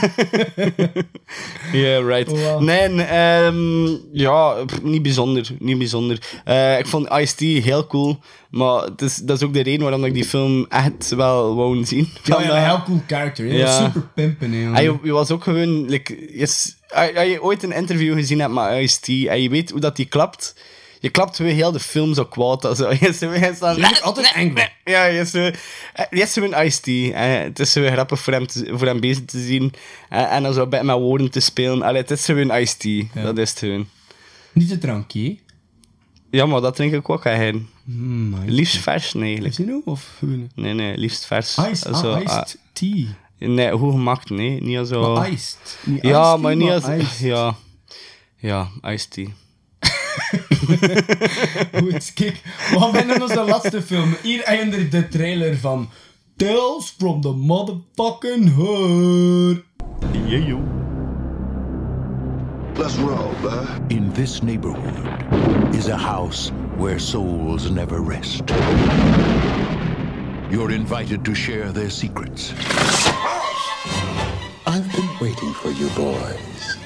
[LAUGHS] yeah, right. Wow. Nee, ehm, ja, pff, niet bijzonder. Niet bijzonder. Eh, ik vond Ice-T heel cool. Maar het is, dat is ook de reden waarom ik die film echt wel wou zien. Ja, een heel cool character. Ja. Super pimpen, hè, je, je was ook gewoon... Like, yes, als je ooit een interview gezien hebt met Ice-T en je weet hoe dat die klapt... Je klapt weer heel de film zo kwaad. [LAUGHS] Also, je is. Je bent altijd eng. Ja, je is zo... eh, Je is zo een Ice-T. eh, Het is zo weer grappig voor hem, te, voor hem bezig te zien. En dan zo beetje met woorden te spelen. Allee, het is zo een Ice-T. Dat is het gewoon. Niet te drankje, hè? Ja, maar dat drink ik ook heen. Mm, Liefst vers, nee, eigenlijk. Is die nou? Of? Nee, nee, liefst vers. Iced, ah, Zo, iced ah, tea. Nee, hoe gemaakt, nee. Niet zo... Maar iced. Niet ja, iced tea, maar niet als... iced. Ja. Ja, iced tea. [LAUGHS] Goed, kijk. We gaan bijna naar onze laatste film. Hier eindigt de trailer van Tales from the Motherfucking Hood. Yeah, yo. Let's roll, bud. In this neighborhood is a house where souls never rest. You're invited to share their secrets. I've been waiting for you boys.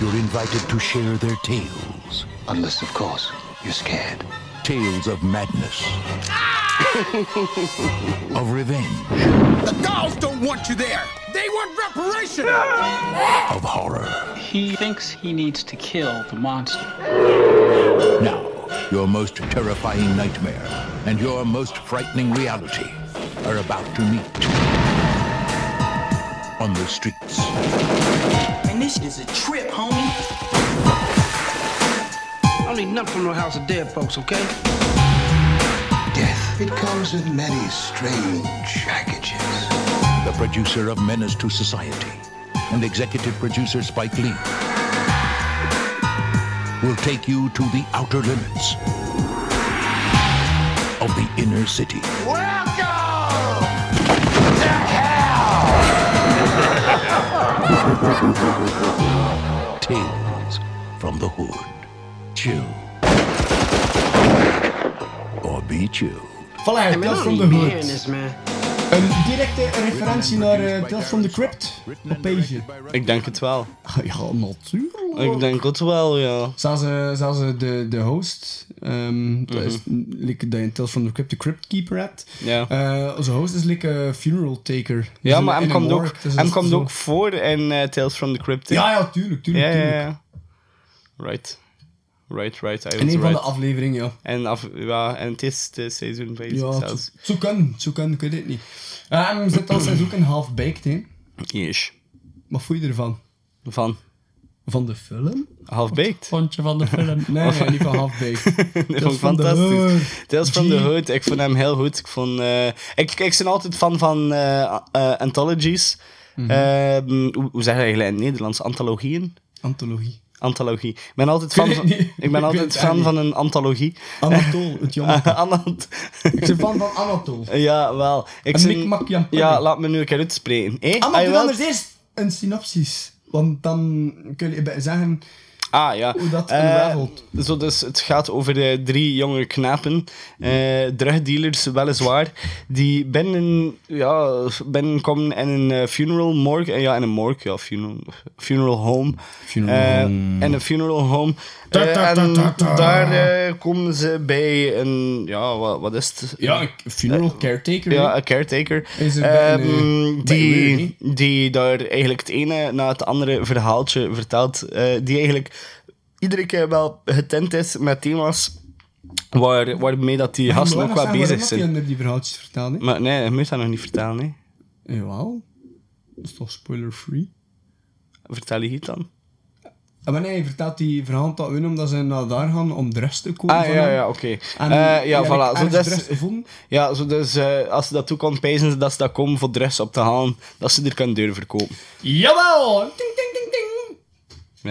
You're invited to share their tales. Unless, of course, you're scared. Tales of madness. [LAUGHS] of revenge. The dolls don't want you there. They want reparation. [LAUGHS] Of horror. He thinks he needs to kill the monster. Now, your most terrifying nightmare and your most frightening reality are about to meet. On the streets. And this is a trip, homie. I don't need nothing from no house of dead folks, okay? Death. It comes in many strange packages. The producer of Menace to Society and executive producer Spike Lee will take you to the outer limits of the inner city. Welcome to hell! [LAUGHS] Tales from the Hood. Chew. Or be chewed. Voilà, Tales from the Hood. man. Een directe referentie naar eh, Tales from the Crypt op Asia. Ik denk het wel. [LAUGHS] Ja, natuurlijk. Ik denk het wel, ja. Zelfs, eh, zelfs eh, de, de host, ehm, dat is Mhm. like, dat je in Tales from the Crypt de Crypt Keeper hebt. Ja. Eh, onze host is like een funeral taker. Ja, Dus maar hem komt, ook, dus hem komt ook voor in eh, Tales from the Crypt. Ja, ja, tuurlijk, tuurlijk, Ja, ja, tuurlijk. ja. Right. Right, right. I In was een van de right. afleveringen, ja. En, af, ja, en het is de seizoen 5 Ja, het zelfs. zo- zo kan, zo kan, ik weet het niet. Eh, en we zitten al ook een half-baked, hè. Yes. Wat vond je ervan? Van? Van de film? Half-baked? Vond je van de film? [LAUGHS] Nee, Of- nee, niet van half-baked. [LAUGHS] Dat Dat vond ik fantastisch. Tales from the. Hood, ik vond hem heel goed. Ik, vond, eh, ik, ik ben altijd fan van eh, eh, anthologies. Mhm. Ehm, hoe, hoe zeg je eigenlijk in het Nederlands? Antologieën? Antologie. Antologie. Ik ben altijd fan van, [LAUGHS] ik ben altijd fan van een antologie. Anatol, [LAUGHS] het jongen. Anat Ik ben fan van Anatol. [LAUGHS] ja, wel. Ik Jan Ja, laat me nu een keer uitspreken. Eh? Ah, Ah, maar je doe eens eerst een synopsis. Want dan kun je bij- zeggen Ah, ja. hoe dat unravelt. zo dus, het gaat over de drie jonge knapen, eh drugdealers weliswaar, die binnen, ja, binnenkomen in een eh, funeral morgue, ja, in een morgue, ja, funeral, funeral home. Funeral home. In een funeral home. Ta, Eh, ta, ta, en daar eh, komen ze bij een, ja, wat, wat is het? Ja, een funeral caretaker. Ja, een caretaker. Is er Ehm, eh, die, die daar eigenlijk het ene na het andere verhaaltje vertelt. eh, die eigenlijk iedere keer wel getint is met thema's waar, waarmee dat die gasten ook wel bezig zijn. heb je die verhaaltjes verteld, hè? Maar nee, je moet dat nog niet vertellen. Hè. Jawel. Dat is toch spoiler-free? Vertel je het dan? Ah, maar nee, je vertelt die verhaal dat hun omdat ze naar daar gaan om de rust te komen. Ah, van ja, hem. ja, oké. En Eh, die ja, voilà. Zo dus, ja, zo dus eh, als ze dat toekomt, pijzen ze dat ze dat komen voor drugs op te halen, dat ze er kunnen deur verkopen. Jawel! Ding, ding, ding, ding.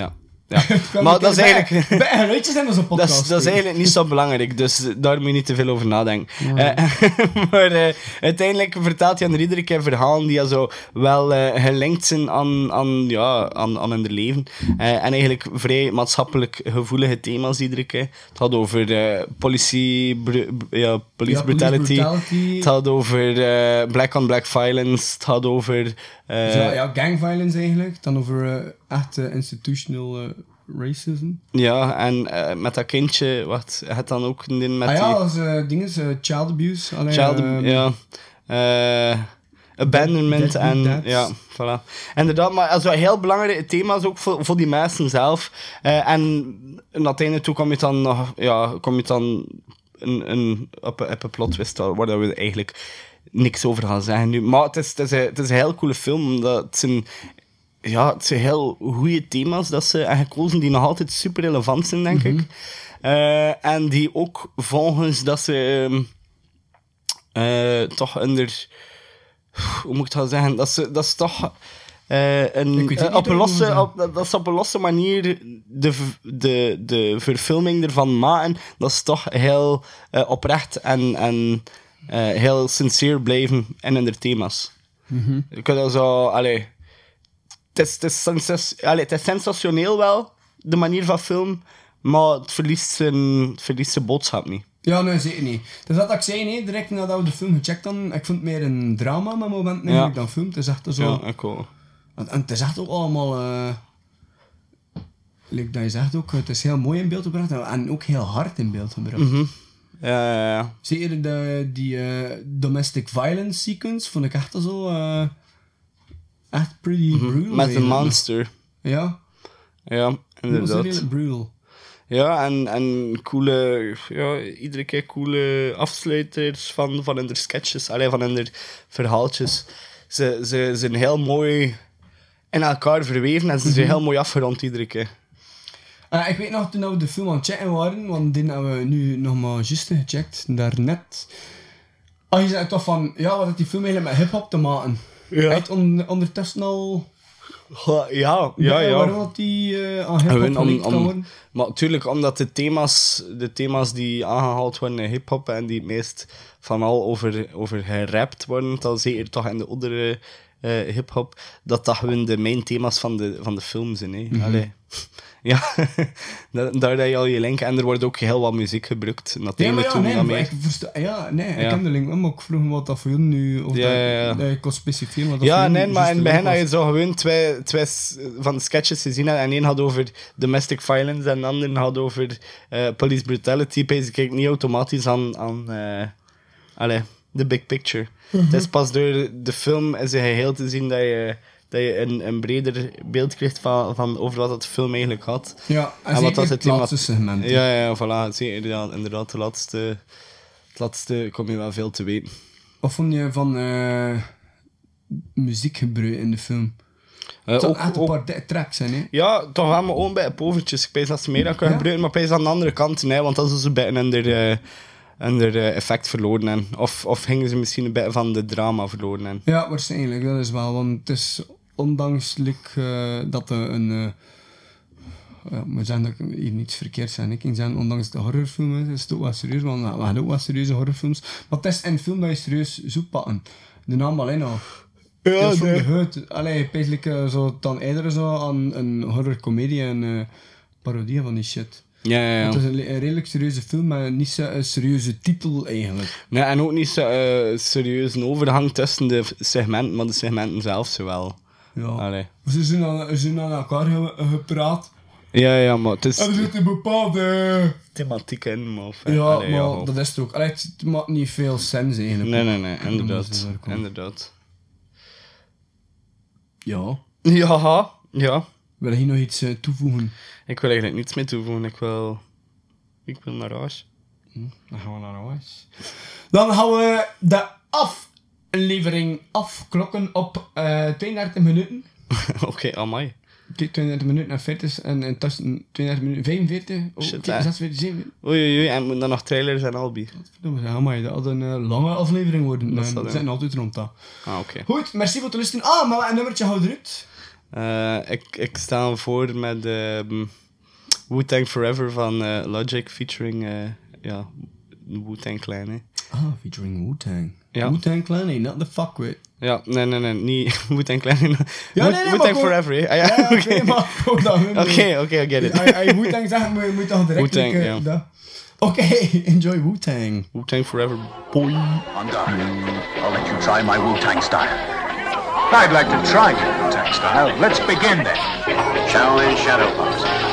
Ja. Ja. [LAUGHS] maar dat is eigenlijk... Bij in onze Dat podcast. is, dat is [LAUGHS] eigenlijk niet zo belangrijk, dus daar moet je niet te veel over nadenken. Eh, [LAUGHS] maar eh, uiteindelijk vertelt Jan er iedere keer verhalen die zo wel eh, gelinkt zijn aan, aan, ja, aan, aan hun leven. En eigenlijk vrij maatschappelijk gevoelige thema's iedere keer. Het had over politie, ja, police Ja, police brutality. Het had over eh, black-on-black violence. Het had over... eh, Dus ja, ja, gang violence eigenlijk. Dan over eh, echt eh, institutional eh, racism. ja, en eh, met dat kindje, wat, het dan ook ding met ah ja, als eh dingen, eh, child abuse. Allee, Child, ja. Eh, abandonment en ja, voilà. Inderdaad, maar dat is wel heel belangrijke thema's ook voor, voor die mensen zelf. Eh, en naar het einde toe kom je dan nog, ja, kom je dan een, een, op, een- op een plot twist waar we eigenlijk niks over gaan zeggen nu. Maar het is, het is, een, het is een heel coole film, omdat het zijn, ja, het zijn heel goede thema's dat ze hebben gekozen die nog altijd super relevant zijn, denk ik. Eh, en die ook volgens dat ze ehm, eh, toch onder... Hoe moet ik dat zeggen? Dat ze, dat ze toch... eh, een, op, een losse, op, dat ze op een losse manier de, de, de verfilming ervan maken. Dat ze toch heel oprecht en, en heel sincere blijven in hun thema's. Mhm. Ik kan dat zo... Allee, het, is, het, is sensas- allee, het is sensationeel wel, de manier van film, maar het verliest zijn, het verliest zijn boodschap niet. Ja, nee, zeker niet. Dus dat ik zei, nee, direct nadat we de film gecheckt hadden, ik vond het meer een drama momenten eigenlijk Ja. dan film. Het is echt zo... Ja, ik ook. En, en het is echt ook allemaal... eh like dat je zegt ook, het is heel mooi in beeld gebracht en- en ook heel hard in beeld gebracht. Mhm. Ja, ja, ja. Zeker de, die eh, domestic violence sequence vond ik echt zo... eh, echt pretty Mhm. brutal. Met eigenlijk. monster. Ja. Ja, Dat was inderdaad. brutal. Ja, en, en coole, ja, iedere keer coole afsluiters van, van hun sketches, alleen van hun verhaaltjes. Ze, ze zijn heel mooi in elkaar verweven en ze zijn Mhm. heel mooi afgerond iedere keer. Eh, ik weet nog, toen we de film aan het checken waren, want die hebben we nu nog maar juist gecheckt, daarnet. Ah, je zei toch van, ja, wat heeft die film eigenlijk met hip-hop te maken? Ja. Uit on, ondertussen al... Ja, ja, ja. Waarom dat die eh, aan hip-hop om- worden? Maar natuurlijk, omdat de thema's, de thema's die aangehaald worden in hip-hop en die het meest van al over, over gerapt worden, dan zeker toch in de oudere eh hip-hop, dat dat gewoon de main thema's van de, van de film zijn. Hè. Allee. Ja, [LAUGHS] daar heb je al je link. En er wordt ook heel wat muziek gebruikt. Dat Ja, ene maar ja, toen nee, dat meer. ik versta, ja, nee, ik Ja. ken de link wel, maar ik vroeg me wat dat voor jullie nu... Of Ja, dat, ja, ja. dat ik kon specifieren wat dat Ja, nee, maar in het begin had je zo gewoon twee, twee van de sketches gezien. En één had over domestic violence en de andere had over eh, police brutality. Pees ik niet automatisch aan, aan eh, allee, the big picture. Mhm. Het is pas door de film in zijn geheel te zien dat je, dat je een, een breder beeld krijgt van, van over wat het film eigenlijk had. Ja, en zeker het laatste segment. Ja, ja, voilà. Zeker, ja, inderdaad, de laatste, het laatste kom je wel veel te weten. Wat vond je van eh muziekgebruik in de film? Eh, Het zou ook- echt een paar tracks zijn, hè? Ja, toch wel maar ook bij de povertjes. Ik pees dat ze meer aan kunnen Ja? gebruiken, maar ik aan de andere kant, nee, want dat is dus een beetje onder, eh, eh, effect verloren. En, of, of gingen ze misschien een beetje van de drama verloren. En. Ja, waarschijnlijk, dat is wel. Want het is ondanks like, eh, dat er een. eh ja, maar zeggen dat ik hier niets verkeerd zeg. Ik zeggen, ondanks dat het een horrorfilm is, het ook wel serieus. Want we hebben ook wel serieuze horrorfilms. Maar het is een film dat je serieus zoekt pakken. De naam alleen al. Ja, Dat is nee. de huid. Allee, basically eh, zo dan eerder zo aan een horrorcomedie en eh parodie van die shit. Ja, ja, ja. Het is een, een redelijk serieuze film, maar niet zo een serieuze titel eigenlijk. Nee, en ook niet zo serieus een overgang tussen de segmenten, maar de segmenten zelf zo wel. Ja. Allee. Ze zijn aan, ze zijn aan elkaar ge- gepraat. Ja, ja, maar het is En er zit een bepaalde... thematiek in. Maar, of, Ja, allee, maar ja, dat is het ook. Allee, het het maakt niet veel sens eigenlijk. Nee, nee, nee, inderdaad. inderdaad. Ja. Ja, ja. Wil je nog iets eh, toevoegen? Ik wil eigenlijk niets meer toevoegen. Ik wil, ik wil naar huis. Dan gaan we naar huis. Dan gaan we de aflevering afklokken op eh 32 minuten. [LAUGHS] Oké, amai. Kijk, 32 minuten en 40 en, en tussen 32 minuten 45. Oh, Shit, kijk, hè. 46, 7. Oei, oei, oei. En moet dan nog trailers en Albi. Verdomme, zeg, amai, dat had een eh, lange aflevering worden. Dat zal, we zitten altijd rond dat. Ah, oké. Goed, merci voor het luisteren. Ah, maar een nummertje houden eruit. Eh, ik, ik hem voor met ehm Wu-Tang Forever van eh, Logic featuring eh, ja, Wu-Tang Clan. Hè. Ah, featuring Wu-Tang. Ja. Wu-Tang Clan, nee, not the fuck with. Ja, nee, nee, nee, niet [LAUGHS] Wu-Tang Clan. Ja, nee, nee, Wu-Tang maar gewoon- Forever, hè? Ah, ja, Ja, ja, [LAUGHS] oké. oké, maar gewoon dat, [LAUGHS] Oké, oké, I get it. Als je- Wu-Tang zegt, moet je moet toch direct... Wu-Tang, like, ja. Oké, enjoy Wu-Tang. Wu-Tang Forever, boy. I'm done. I'll let you try my Wu-Tang style. I'd like to try your Wu-Tang style. Let's begin then. Shaolin Shadow Box.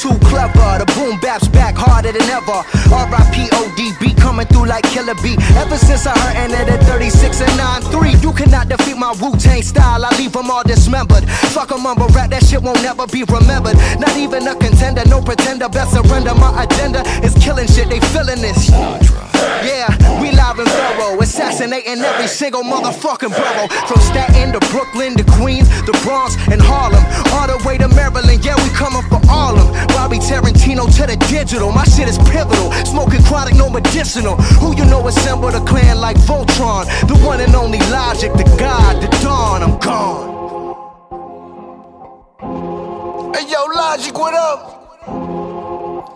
Too clever. The boom bap's back harder than ever. R.I.P.O.D.B. coming through like Killer B. Ever since I heard ended at 36 and 9-3, you cannot defeat my Wu Tang style. I leave them all dismembered. Fuck a mumble rap, that shit won't never be remembered. Not even a contender, no pretender. Best surrender. My agenda is killing shit. They feeling this. Yeah, assassinating every single motherfucking borough. From Staten to Brooklyn to Queens, the Bronx and Harlem, all the way to Maryland. Yeah, we coming for all of them. Bobby Tarantino to the digital, my shit is pivotal. Smoking chronic, no medicinal. Who you know assembled a clan like Voltron? The one and only Logic, the God, the Dawn. I'm gone. Hey yo, Logic, what up?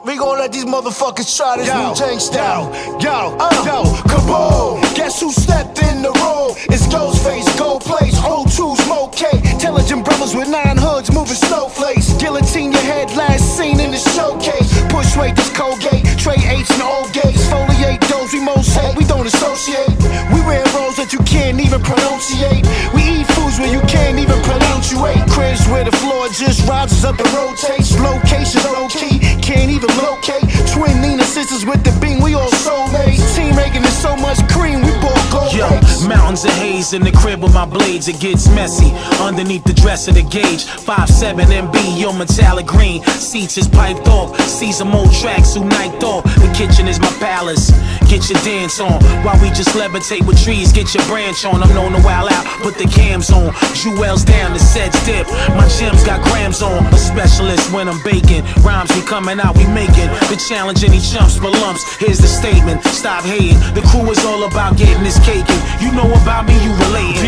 We gon' let these motherfuckers try this Yo, Wu Tang style. Yo, uh, yo, kaboom! Guess who stepped in the room? It's Ghostface, Gold Place, O2, Smoke K. Intelligent brothers with nine hoods moving snowflakes. Guillotine your head, last seen in the showcase. Push weight, this Colgate. Trey H and old gates. Foliate those we most hate. We don't associate. We wear roles that you can't even pronunciate. We eat foods where you can't even pronunciate. Cribs where the floor just rises up and rotates. Location low key, can't even locate. Twin Nina sisters with the beam, we all soulmates. Team making is so much cream, we bought gold Yo, plates. Mountains of haze in the crib with my blades, it gets messy. Underneath the dress of the gauge, 5'7 MB, your metallic green. Seats is piped off, some old tracks who night off. The kitchen is my palace. Get your dance on while we just levitate with trees. Get your branch on. I'm known to wild out, put the cams on. Jewels down, the sets dip. My gems got grams on. A specialist when I'm baking. Rhymes be coming out, we making. The challenge any chumps for lumps. Here's the statement. Stop hating. The crew is all about getting this cake. You know about me, you.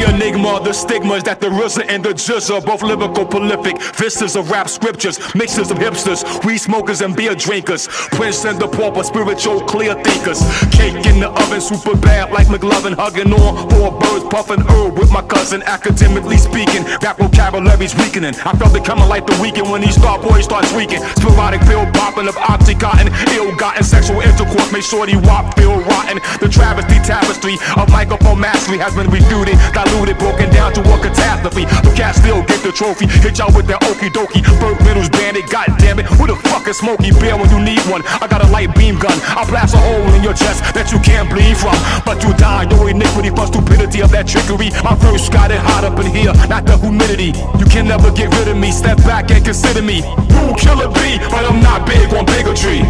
The enigma, the stigmas that the RZA and the Jizz are both lyrical prolific. Vistas of rap scriptures, mixes of hipsters, weed smokers and beer drinkers. Prince and the pauper, spiritual clear thinkers. Cake in the oven, super bad like McLovin, hugging on four birds, puffing herb with my cousin. Academically speaking, rap vocabulary's weakening. I felt it coming like the weekend when these star boys start tweaking. Sporadic pill popping of oxycontin, ill-gotten sexual intercourse made shorty wop feel rotten. The travesty tapestry of microphone mastery has been refuted, diluted, broken down to a catastrophe. The cat still get the trophy, hit y'all with that okie dokie. Burt Reynolds bandit, god damn it, who the fuck is Smokey Bear when you need one? I got a light beam gun, I blast a hole in your chest that you can't bleed from. But you die, your iniquity for stupidity of that trickery. My verse got it hot up in here, not the humidity. You can never get rid of me, step back and consider me. Rule killer B, but I'm not big on bigotry.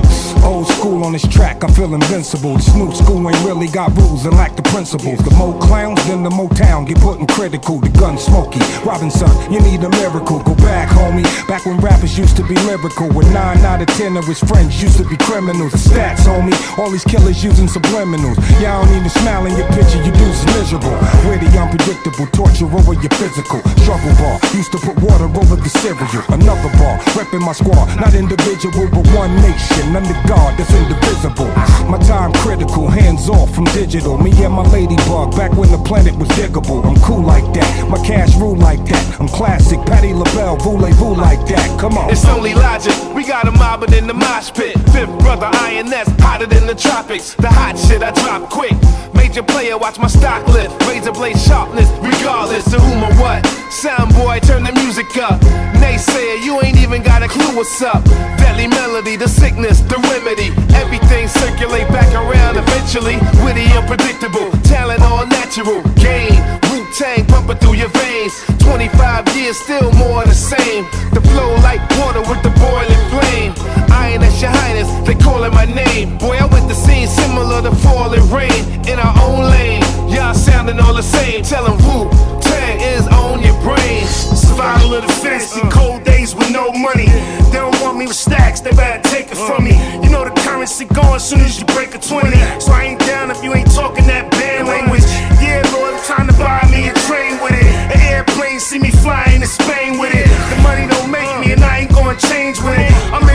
Old school on this track, I feel invincible. This new school ain't really got rules and lack the principles. The more clowns, then the Motown get put in critical. The gun smoky. Robinson, you need a miracle. Go back, homie. Back when rappers used to be lyrical. When nine out of ten of his friends used to be criminals. The stats, homie. All these killers using subliminals. Y'all don't smile in your picture, you dudes miserable. Witty, unpredictable, torture over your physical. Struggle bar, used to put water over the cereal. Another bar, repping my squad, not individual, but one nation. Under God, that's indivisible. My time critical, hands off from digital. Me and my ladybug, back when the planet was diggable. I'm cool like that, my cash rule like that. I'm classic, Patty LaBelle, voulez-vous like that. Come on. It's only logic. We got a mobbing in the mosh pit. Fifth brother INS, hotter than the tropics. The hot shit I drop quick. Major player, watch my stock lift. Razor blade sharpness, regardless of whom or what. Sound boy, turn the music up. Naysayer, you ain't even got a clue what's up. Deadly melody, the sickness, the remedy. Everything circulate back around eventually. Witty, unpredictable, talent all natural. Game, Wu Tang pumping through your veins. 25 years, still more the same. The flow like water with the boiling flame. Iron as your highness, they calling my name. Boy, I went the scene similar to falling rain in our own lane. Y'all sounding all the same. Tell 'em Wu Tang is on your brain. Survival of the fittest in uh. cold days with no money. They don't want me with stacks, they better take it from me. Uh. You know the currency going soon as you break a 20. So I ain't down if you ain't talking that bad uh. language. Yeah, Lord, I'm trying to buy me a train with it. An airplane, see me flying to Spain with it. The money don't make me, and I ain't gonna change with it. I'm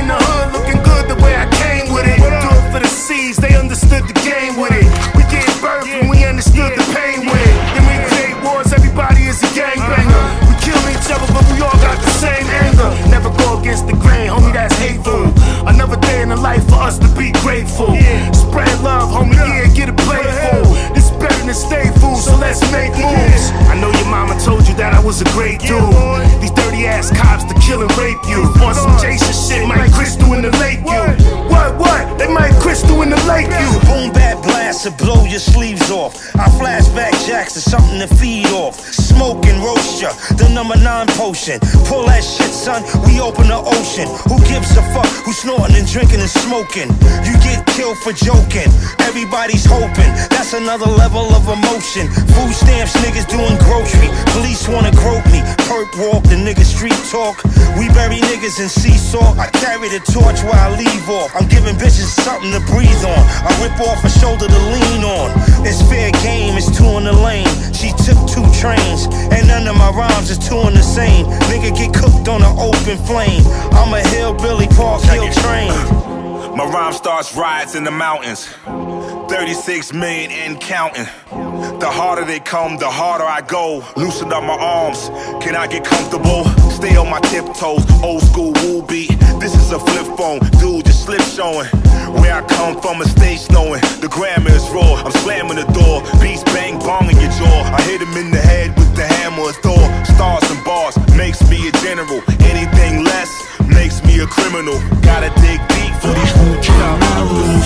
Pull that shit, son, we open the ocean. Who gives a fuck snorting and drinking and smoking? You get killed for joking. Everybody's hoping that's another level of emotion. Food stamps, niggas doing grocery. Police wanna grope me. Perp walk, the nigga street talk. We bury niggas in seesaw. I carry the torch while I leave off. I'm giving bitches something to breathe on. I rip off a shoulder to lean on. It's fair game, it's two in the lane. She took two trains, and none of my rhymes is two in the same. Nigga get cooked on an open flame. I'm a hillbilly Park Hill train. My rhyme starts riots in the mountains. 36 million and counting. The harder they come, the harder I go. Loosen up my arms. Can I get comfortable? Stay on my tiptoes. Old school woo beat. This is a flip phone. Dude, just slip showing. Where I come from, a stage knowing. The grammar is raw. I'm slamming the door. Beats bang bong in your jaw. I hit him in the head with the hammer of Thor. Stars and bars makes me a general. Anything less makes me a criminal. Gotta dig deep for these new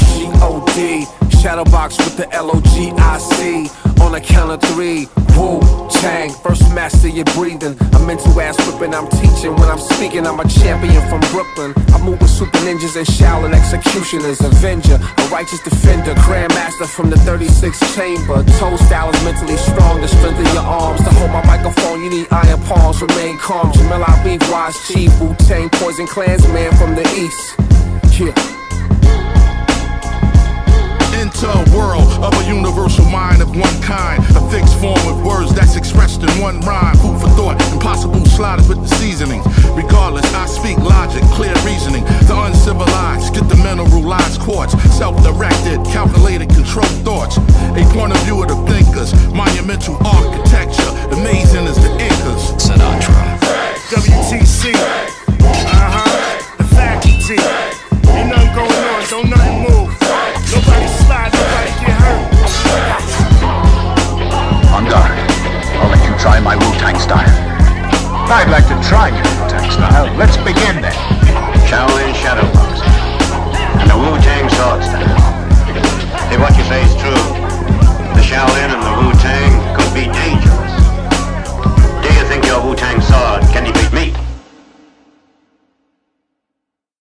G-O-D Shadowbox with the L-O-G-I-C On a count of three Wu Tang First master your breathing I'm ass whipping. I'm teaching. When I'm speaking I'm a champion from Brooklyn. I move with super ninjas and Shaolin executioners Avenger A righteous defender Grandmaster from the 36th chamber. Toe style is mentally strong the strength strengthen your arms. To hold my microphone You need iron palms. Remain calm. Jamel Habib Wise Chief Wu-Tang Poison Clansman from the east. Yeah into a world of a universal mind of one kind. A fixed form of words that's expressed in one rhyme. Food for thought, impossible sliders with the seasonings. Regardless, I speak logic, clear reasoning. The uncivilized get the mineralized quartz. Self directed, calculated, controlled thoughts. A point of view of the thinkers. Monumental architecture, amazing as the Incas. Sinatra. WTC. Uh huh. The faculty. Ain't nothing going on, try my Wu-Tang style. I'd like to try your Wu-Tang style. Let's begin then. Shaolin Shadow Boxing. And the Wu Tang Sword Style. If what you say is true, the Shaolin and